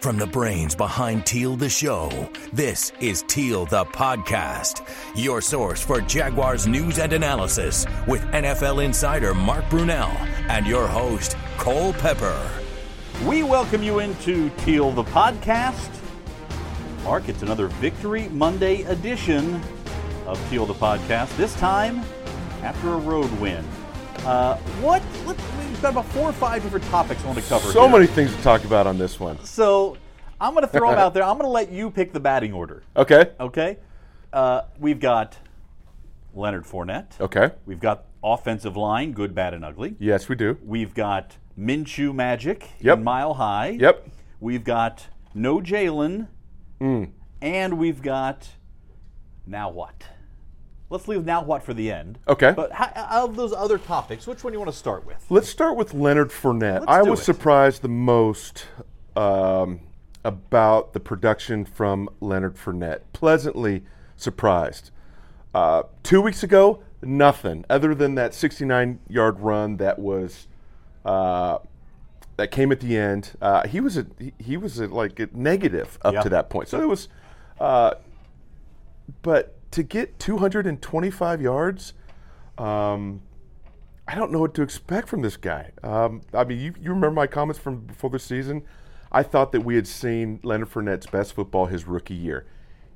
From the brains behind Teal the Show, this is Teal the Podcast, your source for Jaguars news and analysis with NFL insider Mark Brunell and your host, Cole Pepper. We welcome you into Teal the Podcast. Mark, it's another Victory Monday edition of Teal the Podcast, this time after a road win. Uh, what? Let, we've got about four or five different topics I want to cover. So here. many things to talk about on this one. So I'm going to throw them out there. I'm going to let you pick the batting order. Okay. Okay. Uh, we've got Leonard Fournette. Okay. We've got offensive line, good, bad, and ugly. Yes, we do. We've got Minshew Magic Yep. in Mile High. Yep. We've got no Jalen. Mm. And we've got now what? Let's leave now what for the end. Okay. But how, of those other topics, which one do you want to start with? Let's start with Leonard Fournette. Let's I was it. surprised the most um, about the production from Leonard Fournette. Pleasantly surprised. Uh, two weeks ago, nothing other than that 69-yard run that was uh, that came at the end. Uh, he was a, he, he was a, like a negative up Yeah. to that point. So it was, uh, but to get 225 yards. Um, I don't know what to expect from this guy. Um, I mean, you, you remember my comments from before the season? I thought that we had seen Leonard Fournette's best football his rookie year.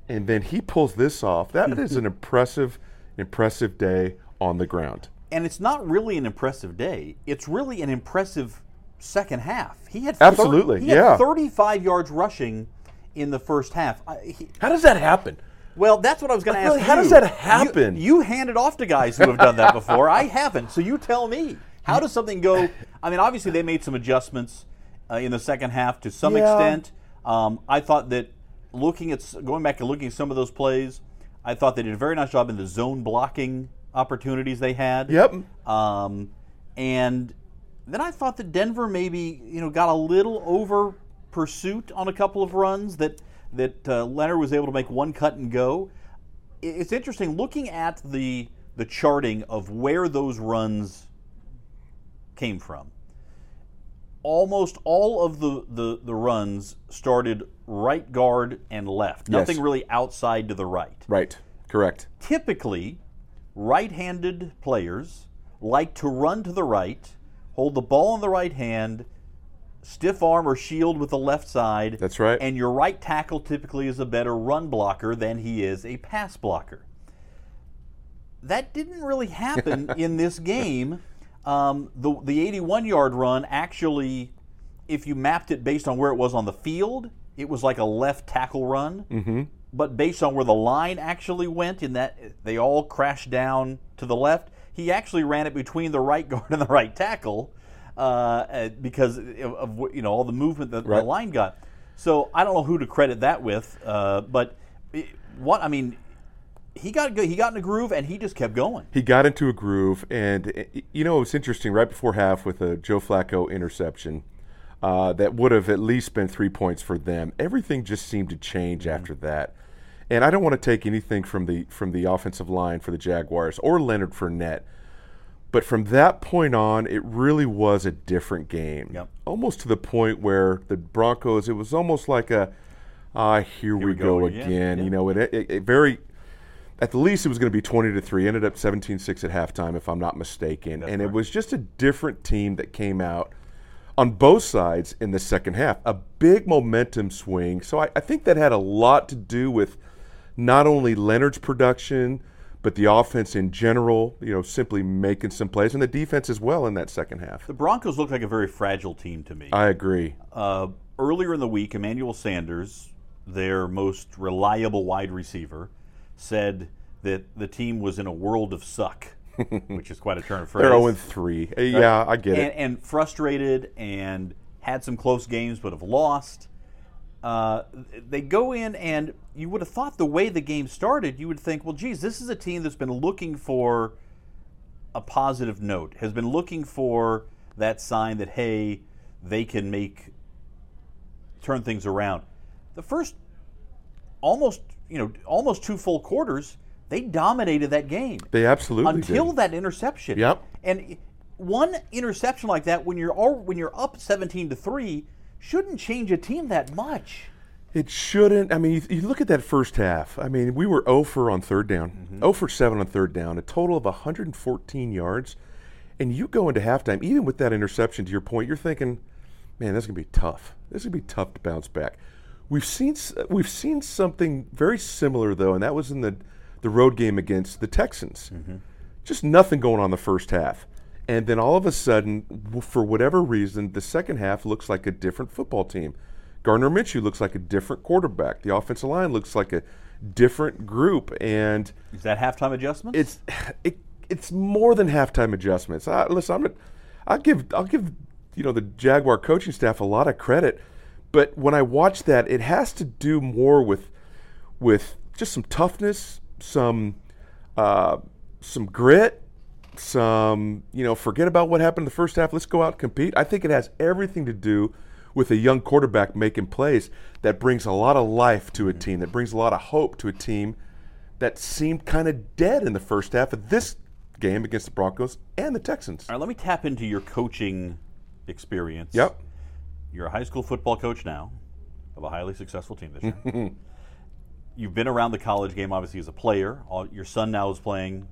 And then he pulls this off. That is an impressive, impressive day on the ground. And it's not really an impressive day. It's really an impressive second half. He had Absolutely, he yeah. had 35 yards rushing in the first half. I, he, How does that happen? Well, that's what I was going to ask Really, you. how does that happen? You, hand it off to guys who have done that before. I haven't. So you tell me. How does something go? I mean, obviously they made some adjustments uh, in the second half to some Yeah. extent. Um, I thought that looking at going back and looking at some of those plays, I thought they did a very nice job in the zone blocking opportunities they had. Yep. Um, and then I thought that Denver maybe you know got a little over pursuit on a couple of runs that that uh, Leonard was able to make one cut and go. It's interesting looking at the the charting of where those runs came from. Almost all of the, the, the runs started right guard and left. Yes. Nothing really outside to the right Right. Correct. typically right-handed players like to run to the right, hold the ball in the right hand, stiff arm or shield with the left side. That's right. And your right tackle typically is a better run blocker than he is a pass blocker. That didn't really happen in this game. Um, the the 81 yard run actually, if you mapped it based on where it was on the field, it was like a left tackle run. Mm-hmm. But based on where the line actually went, in that they all crashed down to the left, he actually ran it between the right guard and the right tackle uh, because of, of you know all the movement that the line got. So I don't know who to credit that with, uh, but it, what I mean, he got. He got in a groove and he just kept going. He got into a groove, and you know it's interesting. Right before half, with a Joe Flacco interception, uh, that would have at least been three points for them. Everything just seemed to change after that. And I don't want to take anything from the from the offensive line for the Jaguars or Leonard Fournette, but from that point on, it really was a different game. Yep. Almost to the point where the Broncos, it was almost like a, ah, here, we, we go go, again. again. Yeah. You know, it, it, it very at the least it was going to be 20 to 3 ended up 17-6 at halftime if i'm not mistaken and it was just a different team that came out on both sides in the second half a big momentum swing so I, I think that had a lot to do with not only leonard's production but the offense in general you know simply making some plays and the defense as well in that second half The Broncos look like a very fragile team to me. i agree Uh, earlier in the week, Emmanuel Sanders, their most reliable wide receiver, said that the team was in a world of suck, which is quite a turn of phrase. they're 0-3 Uh, yeah i get and, it and frustrated and had some close games but have lost. Uh, they go in and you would have thought the way the game started, you would think, well, geez, this is a team that's been looking for a positive note, has been looking for that sign that hey, they can make turn things around. The first almost you know almost two full quarters, they dominated that game they absolutely until did. that interception. Yep. And one interception like that, when you're all, when you're up 17 to three, shouldn't change a team that much. It shouldn't. I mean, you, you look at that first half. I mean, we were 0 for on third down, Mm-hmm. 0 for 7 on third down, a total of 114 yards. And you go into halftime, even with that interception, to your point, you're thinking, man, this is going to be tough. This is going to be tough to bounce back. We've seen we've seen something very similar though, and that was in the the road game against the Texans. Just nothing going on the first half, and then all of a sudden, for whatever reason, the second half looks like a different football team. Gardner Minshew looks like a different quarterback. The offensive line looks like a different group, and Is that halftime adjustments? it's it, it's more than halftime adjustments. I, listen, I'm gonna, I'll give I'll give you know the Jaguar coaching staff a lot of credit, but when I watch that, it has to do more with with just some toughness, some uh, some grit, some you know forget about what happened in the first half. Let's go out and compete. I think it has everything to do with a young quarterback making plays that brings a lot of life to a mm-hmm. team, that brings a lot of hope to a team that seemed kind of dead in the first half of this game against the Broncos and the Texans. All right, let me tap into your coaching experience. Yep. You're a high school football coach now of a highly successful team this year. You've been around the college game, obviously, as a player. All, your son now is playing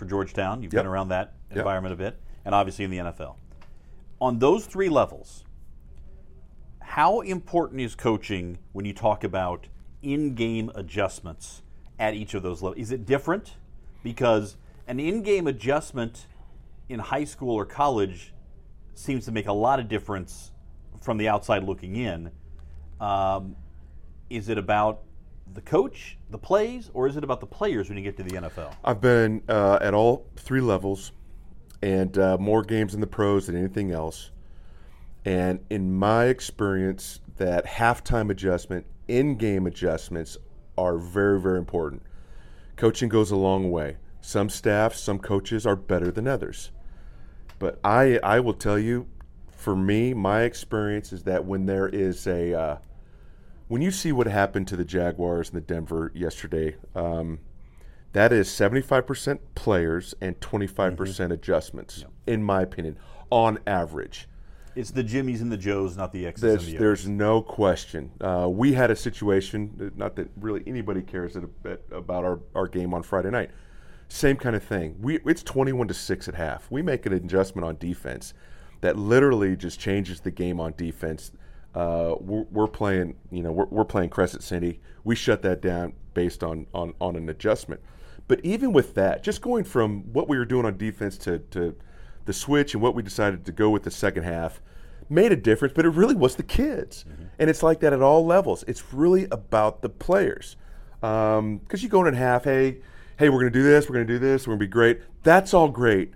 for Georgetown. You've Yep. been around that Yep. environment a bit, and obviously in the NFL. On those three levels, how important is coaching when you talk about in-game adjustments at each of those levels? Is it different? Because an in-game adjustment in high school or college seems to make a lot of difference from the outside looking in. Um, is it about the coach, the plays, or is it about the players when you get to the NFL? I've been uh, at all three levels and uh, more games in the pros than anything else. And in my experience, that halftime adjustment, in game adjustments are very, very important. Coaching goes a long way. Some staff, some coaches are better than others. But I, I will tell you, for me, my experience is that when there is a, uh, when you see what happened to the Jaguars and the Denver yesterday, um, that is 75% players and 25% adjustments, in my opinion, on average. It's the Jimmies and the Joes, not the X's There's, and the there's no question. Uh, we had a situation, not that really anybody cares about our, our game on Friday night. Same kind of thing. We, it's 21 to 6 at half. We make an adjustment on defense that literally just changes the game on defense. Uh, we're, we're playing, you know, we're, we're playing Crescent City. We shut that down based on, on, on an adjustment. But even with that, just going from what we were doing on defense to, to the switch and what we decided to go with the second half made a difference, but it really was the kids. And it's like that at all levels. It's really about the players. Because you go in at half, hey, hey, we're going to do this, we're going to do this, we're going to be great. That's all great.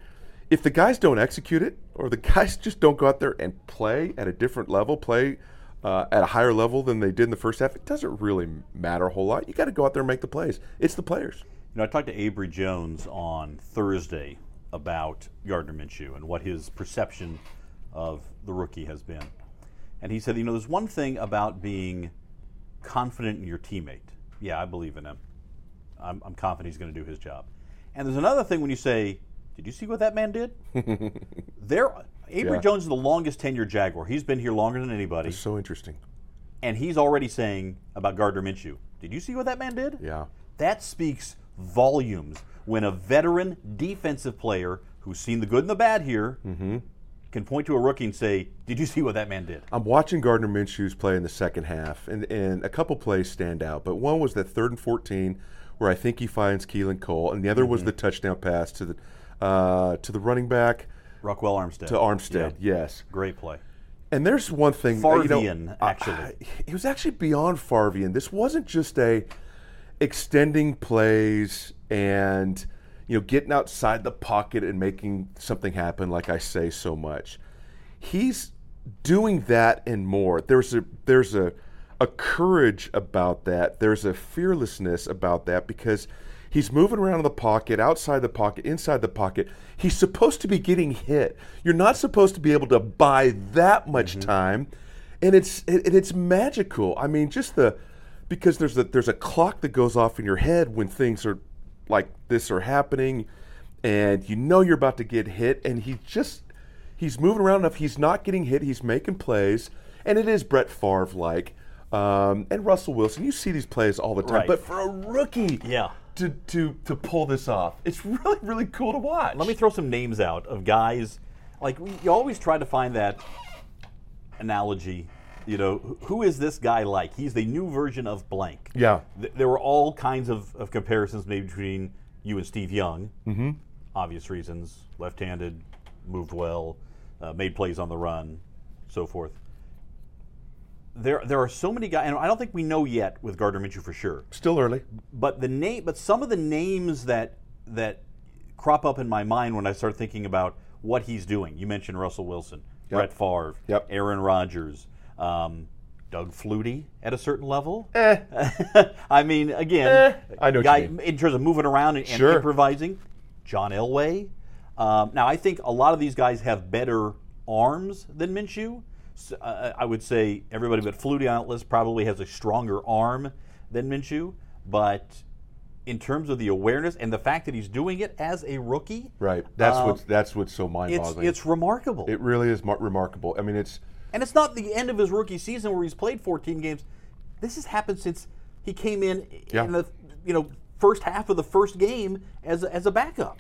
If the guys don't execute it, or the guys just don't go out there and play at a different level, play uh, at a higher level than they did in the first half, it doesn't really matter a whole lot. You got to go out there and make the plays. It's the players. You know, I talked to Abry Jones on Thursday about Gardner Minshew and what his perception of the rookie has been. And he said, you know, there's one thing about being confident in your teammate. Yeah, I believe in him. I'm, I'm confident he's going to do his job. And there's another thing when you say, did you see what that man did? there, Abry Yeah. Jones is the longest tenured Jaguar. He's been here longer than anybody. It's so interesting. And he's already saying about Gardner Minshew, did you see what that man did? Yeah. That speaks volumes when a veteran defensive player who's seen the good and the bad here mm-hmm. can point to a rookie and say, Did you see what that man did? I'm watching Gardner Minshew's play in the second half, and, and a couple plays stand out. But one was that third and 14, where I think he finds Keelan Cole, and the other was mm-hmm. the touchdown pass to the uh, to the running back Ryquell Armstead. to Armstead. Yeah. Yes, Great play. and there's one thing. uh, you know, Farvian, actually. I- it was actually beyond Farvian. This wasn't just a extending plays and you know getting outside the pocket and making something happen like I say so much. He's doing that and more. There's a there's a a courage about that. There's a fearlessness about that because he's moving around in the pocket, outside the pocket, inside the pocket. He's supposed to be getting hit. You're not supposed to be able to buy that much time, and it's it, it's magical. I mean, just the because there's a there's a clock that goes off in your head when things are like this are happening, and you know you're about to get hit, and he just he's moving around enough. He's not getting hit. He's making plays, and it is Brett Favre like, um, and Russell Wilson. You see these plays all the time, Right. but for a rookie, Yeah. To to to pull this off, it's really really cool to watch. Let me throw some names out of guys. Like you always try to find that analogy. You know, who is this guy like? He's the new version of blank. Yeah. Th- there were all kinds of, of comparisons made between you and Steve Young. Mm-hmm. Obvious reasons: left-handed, moved well, uh, made plays on the run, so forth. There, there are so many guys, and I don't think we know yet with Gardner Minshew for sure Still early. but the name but some of the names that that crop up in my mind when I start thinking about what he's doing. You mentioned Russell Wilson, Brett Favre, Yep. Aaron Rodgers, um, Doug Flutie at a certain level. Eh. I mean, again, Eh, I know guy, mean. in terms of moving around and, and Sure. improvising. John Elway. Um, now, I think a lot of these guys have better arms than Minshew. So, uh, I would say everybody but Flutie on that list probably has a stronger arm than Minshew. But in terms of the awareness and the fact that he's doing it as a rookie, Right. That's Uh, what's that's what's so mind-boggling. it's remarkable. it really is mar- remarkable. I mean, it's And it's not the end of his rookie season where he's played 14 games. This has happened since he came in Yeah. in the you know first half of the first game as a, as a backup.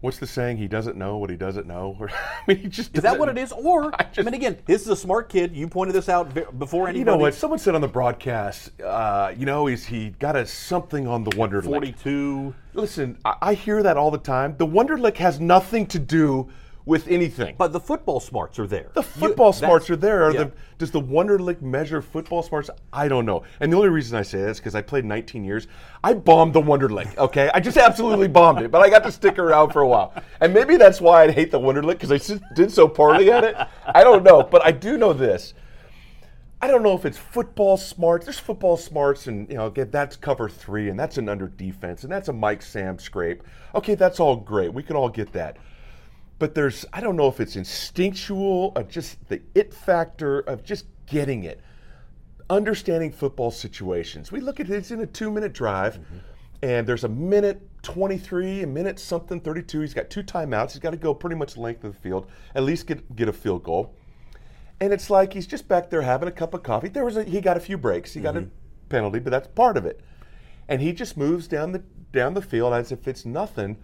What's the saying? He doesn't know what he doesn't know. Or, I mean, he just Is that what it is? Or I, just- mean, again, this is a smart kid. You pointed this out before anybody. You know what? Someone said on the broadcast, uh, you know, he's he got a something on the Wonderlic. 42. Listen, I, I hear that all the time. The Wonderlic has nothing to do with anything. But the football smarts are there. the football smarts are there. Are yeah. the, does the Wonderlic measure football smarts? I don't know. And the only reason I say that is because I played 19 years. I bombed the Wonderlic. Okay, I just absolutely bombed it. But I got to stick around for a while, and maybe that's why I hate the Wonderlic because I s- did so poorly at it. I don't know, but I do know this. I don't know if it's football smarts. There's football smarts, and you know, again, that's cover three, and that's an under defense, and that's a Mike Sam scrape. Okay, that's all great. We can all get that. But there's, I don't know if it's instinctual, of just the it factor of just getting it, understanding football situations. We look at it, it's in a two minute drive, mm-hmm. and there's a minute 23, a minute something, 32. He's got two timeouts. He's got to go pretty much the length of the field, at least get, get a field goal. And it's like he's just back there having a cup of coffee. There was a, he got a few breaks. He got a mm-hmm. penalty, but that's part of it. And he just moves down the down the field as if it's nothing.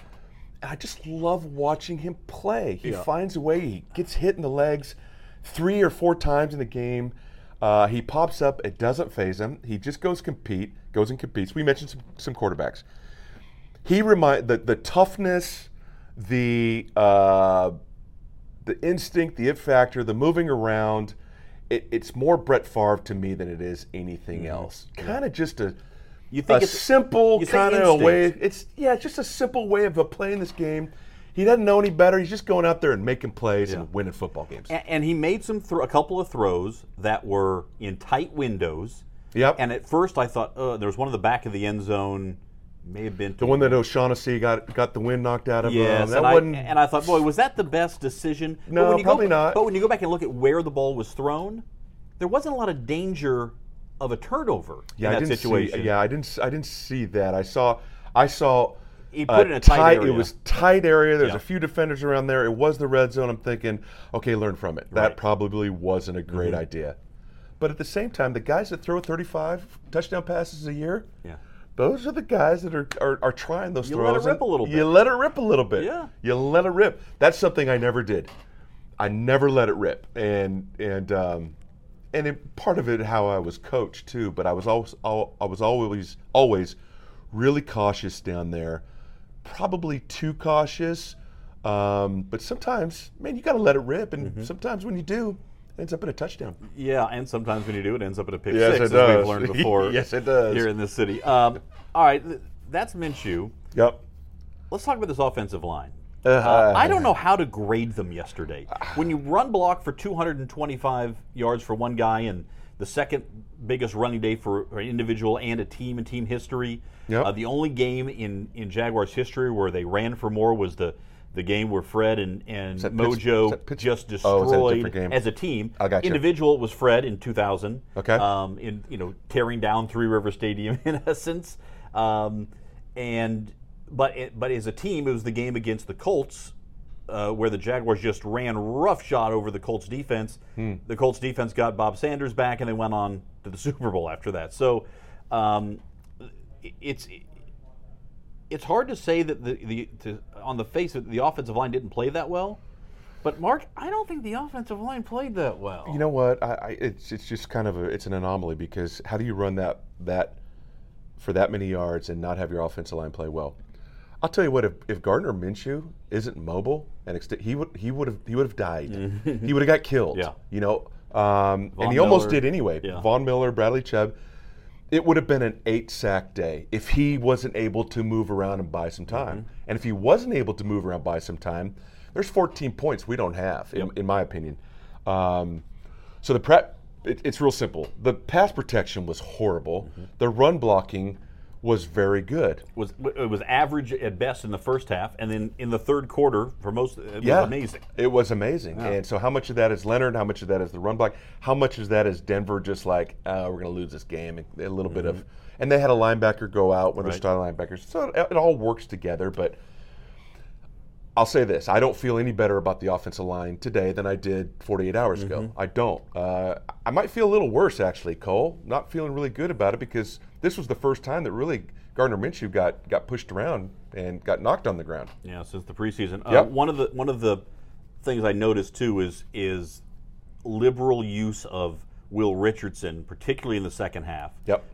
I just love watching him play. He finds a way. He gets hit in the legs three or four times in the game. Uh, he pops up. It doesn't phase him. He just goes compete. Goes and competes. We mentioned some, some quarterbacks. He remind the the toughness, the uh, the instinct, the it factor, the moving around. It, it's more Brett Favre to me than it is anything else. Kind of just a Mm-hmm. You think a it's- simple kind of way. It's yeah, it's just a simple way of uh, playing this game. He doesn't know any better. He's just going out there and making plays and winning football games. A- And he made some thro- a couple of throws that were in tight windows. Yep. And at first I thought, uh, there was one in the back of the end zone, may have been the one that O'Shaughnessy got got the wind knocked out of Yes, him. That and, I, wasn't. and I thought, boy, was that the best decision? No, probably go, not. But when you go back and look at where the ball was thrown, there wasn't a lot of danger of a turnover yeah, in I that didn't situation. see. Yeah, I didn't. I didn't see that. I saw. I saw. He put it in a tight tight area. It was tight area. There's Yeah. a few defenders around there. It was the red zone. I'm thinking, okay, learn from it. That Right. Mm-hmm. probably wasn't a great idea. But at the same time, the guys that throw 35 touchdown passes a year, Yeah. those are the guys that are, are, are trying those You throws. let it rip a little bit. You let it rip a little bit. Yeah. You let it rip. That's something I never did. I never let it rip, and and um, and it, part of it how I was coached too. But I was always I was always always really cautious down there, probably too cautious. Um, but sometimes, man, you got to let it rip, and Mm-hmm. sometimes when you do, it ends up in a touchdown. Yeah, and sometimes when you do, it ends up in a pick Yes, six, it as does. we've learned before. Yes, it does. Here in this city. Um, all right, th- that's Minshew. Yep. Let's talk about this offensive line. Uh, Uh, I don't know how to grade them yesterday. When you run block for 225 yards for one guy and the second biggest running day for an individual and a team in team history, Yep. uh, the only game in, in Jaguars history where they ran for more was the, the game where Fred and, and Mojo is that Pitts- just Oh, a destroyed different game? as a team. I gotcha. Individual was Fred in 2000. Okay. Um, in you know tearing down Three River Stadium in essence, um, and but it, but as a team it was the game against the Colts uh, where the Jaguars just ran roughshod over the Colts defense. The Colts defense got Bob Sanders back, and they went on to the Super Bowl after that. So um, it's it's hard to say that the, the to, on the face of the offensive line didn't play that well. But Mark, I don't think the offensive line played that well. You know what? I, I, it's it's just kind of a, it's an anomaly because how do you run that that for that many yards and not have your offensive line play well? I'll tell you what. If, if Gardner Minshew isn't mobile and ext- he would he would have he would have died. he would have got killed. Yeah. You know, um, and he almost did anyway. Yeah. Von Miller, Bradley Chubb. It would have been an eight sack day if he wasn't able to move around and buy some time. Mm-hmm. And if he wasn't able to move around, buy some time, there's 14 points we don't have, in, in my opinion. Um, so the prep, it, it's real simple. The pass protection was horrible. Mm-hmm. The run blocking was very good. was it was average at best in the first half, and then in the third quarter, for most, it was Yeah, amazing. It was amazing. And so, how much of that is Leonard? How much of that is the run block? How much of that is Denver just like, uh, we're going to lose this game? and A little bit of, and they had a linebacker go out when Right. they're starting linebackers. So it, it all works together. But I'll say this: I don't feel any better about the offensive line today than I did 48 hours ago. I don't. Uh, I might feel a little worse actually, Cole. Not feeling really good about it because this was the first time that really Gardner Minshew got got pushed around and got knocked on the ground. Yeah, since the preseason. Uh, Yep. one of the one of the things I noticed too is is liberal use of Will Richardson, particularly in the second half, Yep.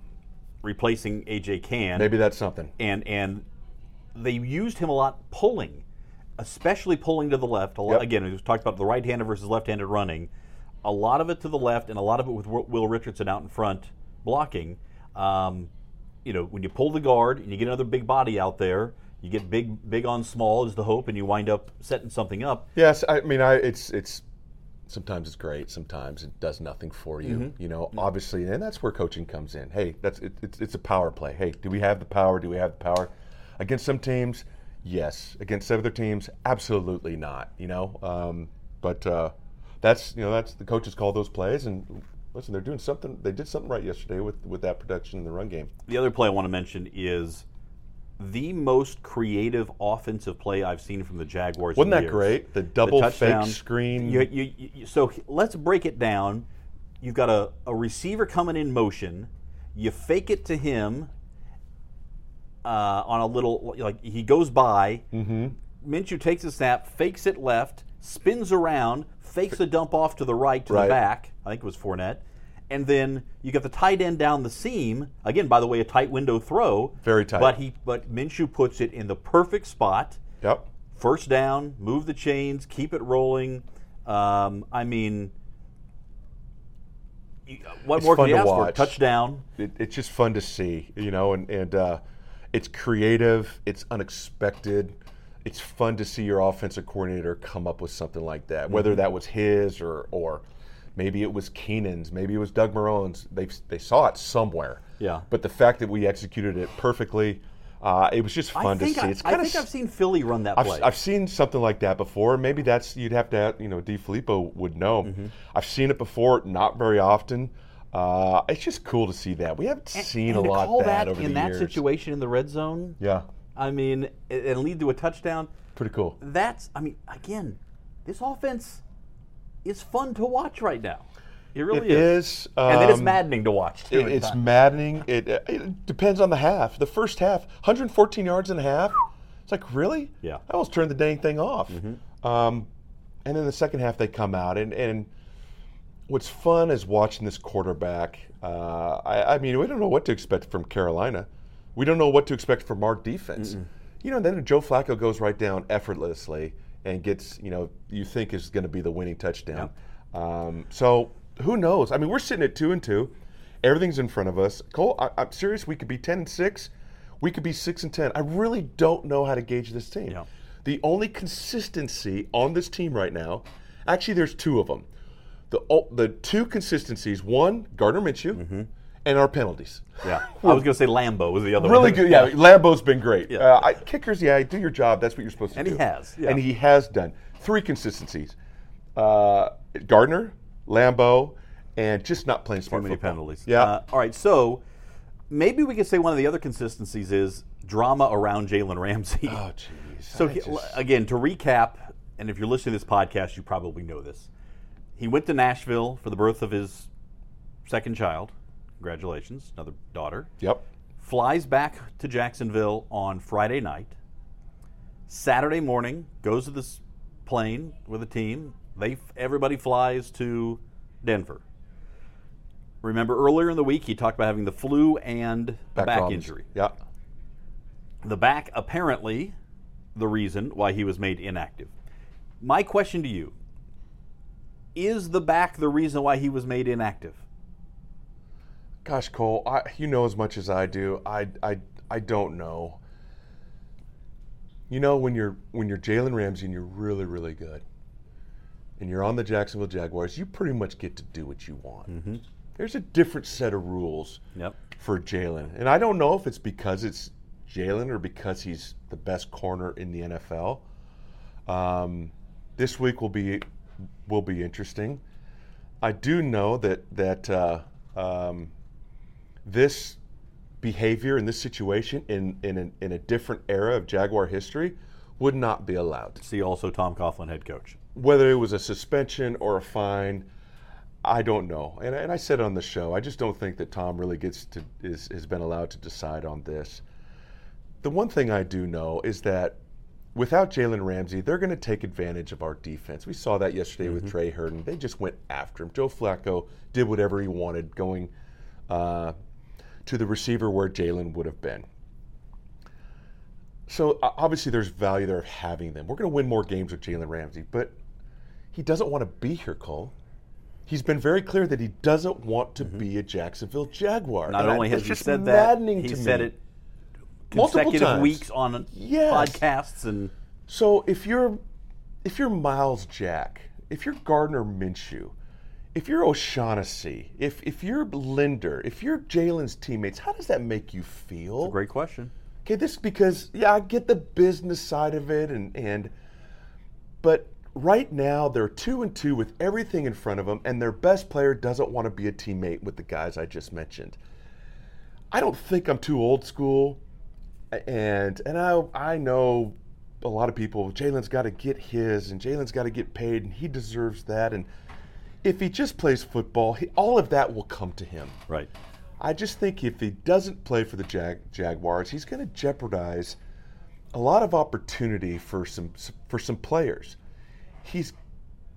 replacing AJ Cann. Maybe that's something. and and they used him a lot pulling, especially pulling to the left. A lot, Yep. Again, we talked about the right-handed versus left-handed running. A lot of it to the left, and a lot of it with Will Richardson out in front blocking. Um, you know, when you pull the guard and you get another big body out there, you get big, big on small is the hope, and you wind up setting something up. Yes, I mean, I it's it's sometimes it's great, sometimes it does nothing for you. You know, obviously, and that's where coaching comes in. Hey, that's it, it's it's a power play. Hey, do we have the power? Do we have the power? Against some teams, yes. Against seven other teams, absolutely not. You know, um, but uh, that's you know that's the coaches call those plays and. Listen, they're doing something. They did something right yesterday with, with that production in the run game. The other play I want to mention is the most creative offensive play I've seen from the Jaguars. Wasn't that years. great? The double fake screen. You, you, you, so let's break it down. You've got a, a receiver coming in motion. You fake it to him uh, on a little like he goes by. Mm-hmm. Minshew takes a snap, fakes it left, spins around, fakes a dump off to the right to Right. the back. I think it was Fournette. And then you get the tight end down the seam. Again, by the way, a tight window throw. Very tight. But he but Minshew puts it in the perfect spot Yep. first down, move the chains, keep it rolling. Um, I mean, what It's more can you ask for? watch. Touchdown. it, it's just fun to see, you know, and, and uh, it's creative, it's unexpected. It's fun to see your offensive coordinator come up with something like that, whether Mm-hmm. that was his or or maybe it was Keenan's, maybe it was Doug Marrone's. They they saw it somewhere. Yeah. But the fact that we executed it perfectly, uh, it was just fun to see. I, It's I think I've seen Philly run that I've, play. I've seen something like that before. Maybe that's you'd have to, you know, DeFilippo would know. Mm-hmm. I've seen it before, not very often. Uh, it's just cool to see that. We haven't seen and a lot of that, over in the that years. situation in the red zone. Yeah, I mean, and and lead to a touchdown. pretty cool. That's. I mean, again, this offense is fun to watch right now. It really is. It is, and it is um, maddening to watch. Too, It, it's times. maddening. It, it depends on the half. The first half, 114 yards and a half. It's like really? Yeah. I almost turned the dang thing off. Mm-hmm. Um, and then the second half, they come out and and what's fun is watching this quarterback. Uh, I, I mean, we don't know what to expect from Carolina. We don't know what to expect from our defense. You know, then Joe Flacco goes right down effortlessly and gets, you know, you think is going to be the winning touchdown. Um, so who knows? I mean, we're sitting at two and two. Everything's in front of us. Cole, I, I'm serious. We could be ten and six. We could be six and ten. I really don't know how to gauge this team. Yeah. The only consistency on this team right now, actually, there's two of them. The the two consistencies: one, Gardner Minshew, and our penalties. Yeah, I was going to say Lambo was the other Really one. Really good. Yeah, Lambo's been great. Yeah. Uh, I, kickers, yeah, do your job. That's what you're supposed to And do. And he has, yeah. And he has done three consistencies: uh, Gardner, Lambo, and just not playing smart Too many football. penalties. Yeah. Uh, all right, so maybe we could say one of the other consistencies is drama around Jalen Ramsey. oh, jeez. So just- again, to recap, and if you're listening to this podcast, you probably know this. He went to Nashville for the birth of his second child. Congratulations, another daughter. Yep. Flies back to Jacksonville on Friday night. Saturday morning, goes to this plane with a team. They everybody flies to Denver. Remember earlier in the week he talked about having the flu and a back injury. Yep. The back apparently the reason why he was made inactive. My question to you is the back the reason why he was made inactive? Gosh, Cole, I, you know as much as I do. I, I, I don't know. You know when you're when you're Jalen Ramsey and you're really really good, and you're on the Jacksonville Jaguars, you pretty much get to do what you want. Mm-hmm. There's a different set of rules Yep. for Jalen, and I don't know if it's because it's Jalen or because he's the best corner in the NFL. Um, this week will be will be interesting. I do know that that uh, um, this behavior in this situation in in, an, in a different era of Jaguar history would not be allowed. See also Tom Coughlin, head coach. Whether it was a suspension or a fine, I don't know. And, and I said on the show, I just don't think that Tom really gets to is has been allowed to decide on this. The one thing I do know is that without Jalen Ramsey, they're going to take advantage of our defense. We saw that yesterday with Tre Herndon. They just went after him. Joe Flacco did whatever he wanted, going uh, to the receiver where Jalen would have been. So uh, obviously, there's value there of having them. We're going to win more games with Jalen Ramsey, but he doesn't want to be here, Cole. He's been very clear that he doesn't want to be a Jacksonville Jaguar. Mm-hmm. Not And I- only has he said that, he said me. it consecutive times. weeks on Yes. podcasts and So if you're if you're Myles Jack, if you're Gardner Minshew, if you're O'Shaughnessy, if if you're Linder, if you're Jalen's teammates, how does that make you feel? great question. Okay, this because yeah, I get the business side of it, and and but right now they're two and two with everything in front of them, and their best player doesn't want to be a teammate with the guys I just mentioned. I don't think I'm too old school, and and I I know a lot of people. Jalen's got to get his, and Jalen's got to get paid, and he deserves that, and. If he just plays football, he, all of that will come to him. Right. I just think if he doesn't play for the Jag- Jaguars, he's going to jeopardize a lot of opportunity for some for some players. He's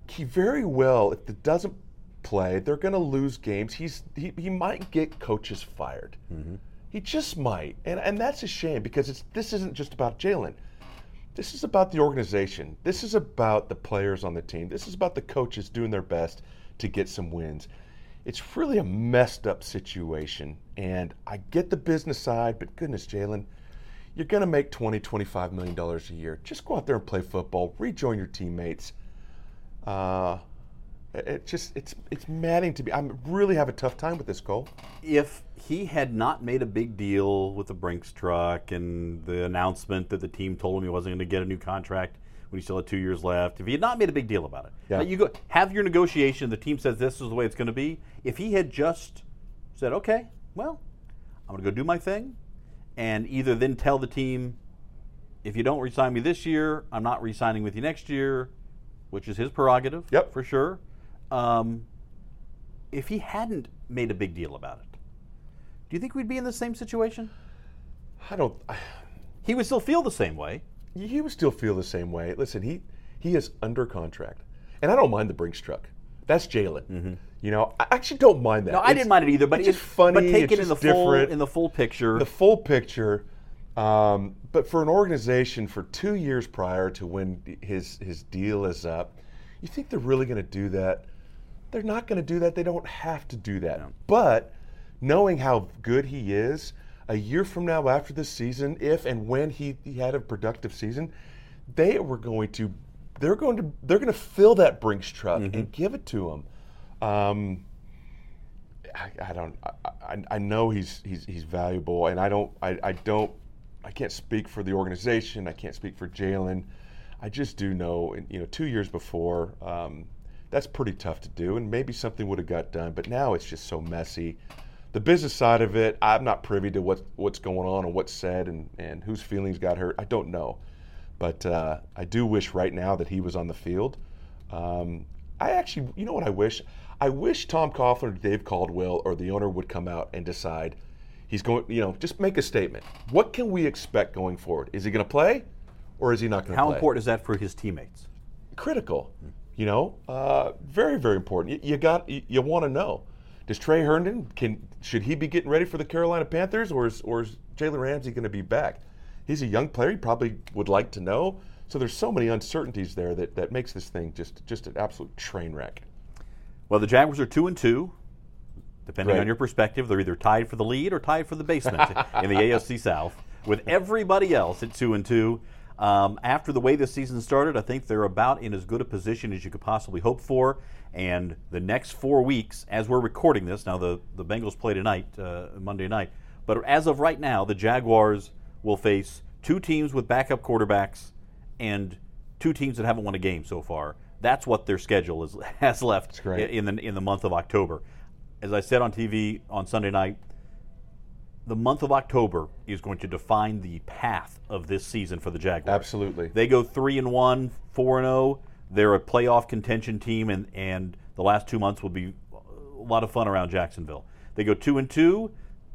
he very well if it doesn't play, they're going to lose games. He's he, he might get coaches fired. Mm-hmm. He just might, and and that's a shame because it's this isn't just about Jalen. This is about the organization. This is about the players on the team. This is about the coaches doing their best to get some wins. It's really a messed up situation. And I get the business side, but goodness, Jalen, you're going to make 20, 25 million dollars a year. Just go out there and play football, rejoin your teammates. Uh, it just it's it's maddening to me. I really have a tough time with this Cole. if he had not made a big deal with the Brinks truck and the announcement that the team told him he wasn't going to get a new contract when he still had two years left, if he had not made a big deal about it, Yeah. you go have your negotiation. The team says this is the way it's going to be. If he had just said, "Okay, well, I'm going to go do my thing," and either then tell the team, "If you don't resign me this year, I'm not re-signing with you next year," which is his prerogative, Yep. for sure. Um, if he hadn't made a big deal about it, do you think we'd be in the same situation? I don't. I, He would still feel the same way. he would still feel the same way. Listen, he he is under contract, and I don't mind the Brinks truck. That's Jalen. You know, I actually don't mind that. No, I It's- didn't mind it either, but it's just funny. But take it in the just full in the full picture. the full picture. Um, but for an organization for two years prior to when his his deal is up, you think they're really going to do that? They're not going to do that. They don't have to do that. But knowing how good he is, a year from now after this season, if and when he, he had a productive season, they were going to they're going to they're going to fill that Brinks truck and give it to him. Um, I, I don't. I, I, I know he's he's he's valuable, and I don't. I, I don't. I can't speak for the organization. I can't speak for Jalen. I just do know. You know, two years before, um, that's pretty tough to do, and maybe something would have got done. But now it's just so messy. The business side of it, I'm not privy to what what's going on and what's said and and whose feelings got hurt. I don't know. But uh, I do wish right now that he was on the field. Um, I actually, you know what I wish? I wish Tom Coughlin or Dave Caldwell or the owner would come out and decide he's going, you know, just make a statement. What can we expect going forward? Is he going to play or is he not going to play? How important is that for his teammates? Critical. You know, uh, very, very important. You, you got, you, you want to know. Does Tre Herndon can should he be getting ready for the Carolina Panthers, or is or is Jalen Ramsey going to be back? He's a young player. He probably would like to know. So there's so many uncertainties there that, that makes this thing just just an absolute train wreck. Well, the Jaguars are two and two. Depending Right. on your perspective, they're either tied for the lead or tied for the basement in the AFC South. With everybody else at two and two, um, after the way this season started, I think they're about in as good a position as you could possibly hope for. And the next four weeks, as we're recording this, now the the Bengals play tonight, uh, Monday night, but as of right now, the Jaguars will face two teams with backup quarterbacks and two teams that haven't won a game so far. That's what their schedule is, has left in the in the month of October. As I said on TV on Sunday night, the month of October is going to define the path of this season for the Jaguars. Absolutely. They go three and one, four and zero. They're a playoff contention team, and and the last two months will be a lot of fun around Jacksonville. They go two and two.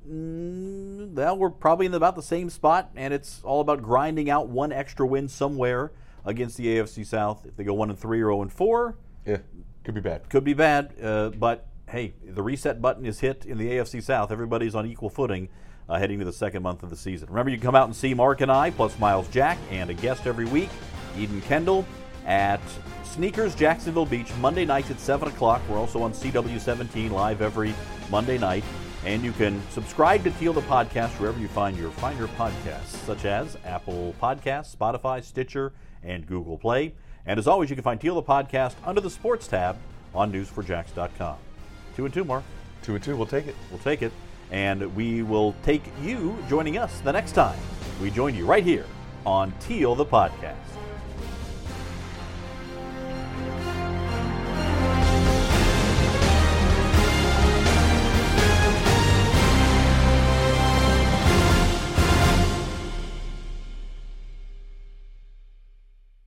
Mm, well, we're probably in about the same spot, and it's all about grinding out one extra win somewhere against the AFC South. If they go one and three or zero and four, Yeah, could be bad. could be bad, uh, but hey, the reset button is hit in the AFC South. Everybody's on equal footing uh, heading to the second month of the season. Remember, you can come out and see Mark and I, plus Myles Jack, and a guest every week, Eden Kendall, at Sneakers Jacksonville Beach, Monday nights at 7 o'clock. We're also on CW17 live every Monday night. And you can subscribe to Teal the Podcast wherever you find your find your podcasts, such as Apple Podcasts, Spotify, Stitcher, and Google Play. And as always, you can find Teal the Podcast under the Sports tab on news4jax.com. Two and two, Mark. Two and two, we'll take it. We'll take it. And we will take you joining us the next time we join you right here on Teal the Podcast.